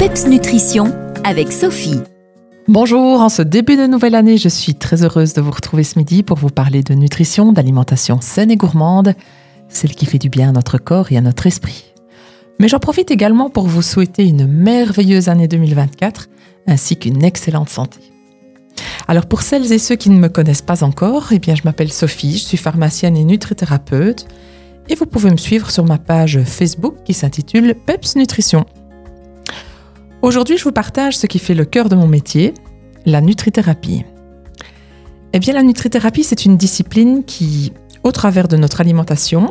PEPS Nutrition avec Sophie. Bonjour, en ce début de nouvelle année, je suis très heureuse de vous retrouver ce midi pour vous parler de nutrition, d'alimentation saine et gourmande, celle qui fait du bien à notre corps et à notre esprit. Mais j'en profite également pour vous souhaiter une merveilleuse année 2024 ainsi qu'une excellente santé. Alors pour celles et ceux qui ne me connaissent pas encore, eh bien je m'appelle Sophie, je suis pharmacienne et nutrithérapeute et vous pouvez me suivre sur ma page Facebook qui s'intitule Peps Nutrition. Aujourd'hui, je vous partage ce qui fait le cœur de mon métier, la nutrithérapie. Eh bien, la nutrithérapie, c'est une discipline qui, au travers de notre alimentation,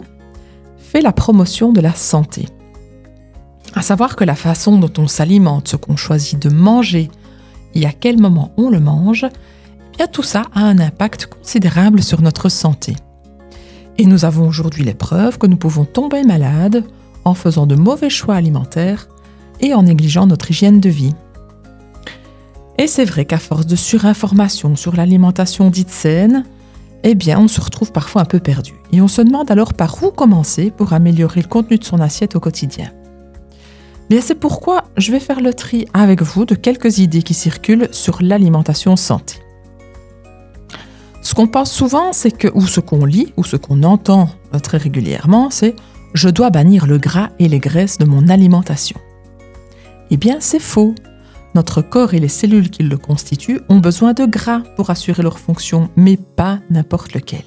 fait la promotion de la santé. À savoir que la façon dont on s'alimente, ce qu'on choisit de manger et à quel moment on le mange, eh bien tout ça a un impact considérable sur notre santé. Et nous avons aujourd'hui les preuves que nous pouvons tomber malade en faisant de mauvais choix alimentaires et en négligeant notre hygiène de vie. Et c'est vrai qu'à force de surinformation sur l'alimentation dite saine, eh bien, on se retrouve parfois un peu perdu. Et on se demande alors par où commencer pour améliorer le contenu de son assiette au quotidien. Bien, c'est pourquoi je vais faire le tri avec vous de quelques idées qui circulent sur l'alimentation santé. Ce qu'on pense souvent, c'est que, ou ce qu'on lit, ou ce qu'on entend très régulièrement, c'est je dois bannir le gras et les graisses de mon alimentation. Eh bien, c'est faux. Notre corps et les cellules qui le constituent ont besoin de gras pour assurer leur fonction, mais pas n'importe lequel.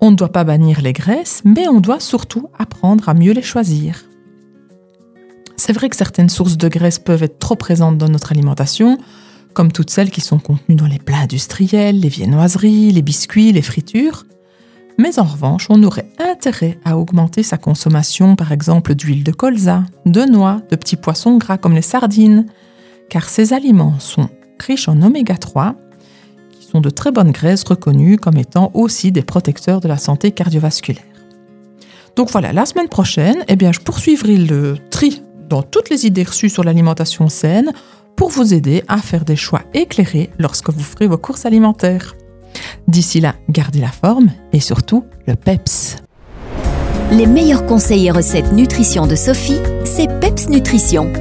On ne doit pas bannir les graisses, mais on doit surtout apprendre à mieux les choisir. C'est vrai que certaines sources de graisses peuvent être trop présentes dans notre alimentation, comme toutes celles qui sont contenues dans les plats industriels, les viennoiseries, les biscuits, les fritures. Mais en revanche, on aurait à augmenter sa consommation, par exemple, d'huile de colza, de noix, de petits poissons gras comme les sardines, car ces aliments sont riches en oméga 3, qui sont de très bonnes graisses reconnues comme étant aussi des protecteurs de la santé cardiovasculaire. Donc voilà, la semaine prochaine, eh bien, je poursuivrai le tri dans toutes les idées reçues sur l'alimentation saine pour vous aider à faire des choix éclairés lorsque vous ferez vos courses alimentaires. D'ici là, gardez la forme et surtout le PEPS. Les meilleurs conseils et recettes nutrition de Sophie, c'est PEPS Nutrition.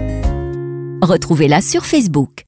Retrouvez-la sur Facebook.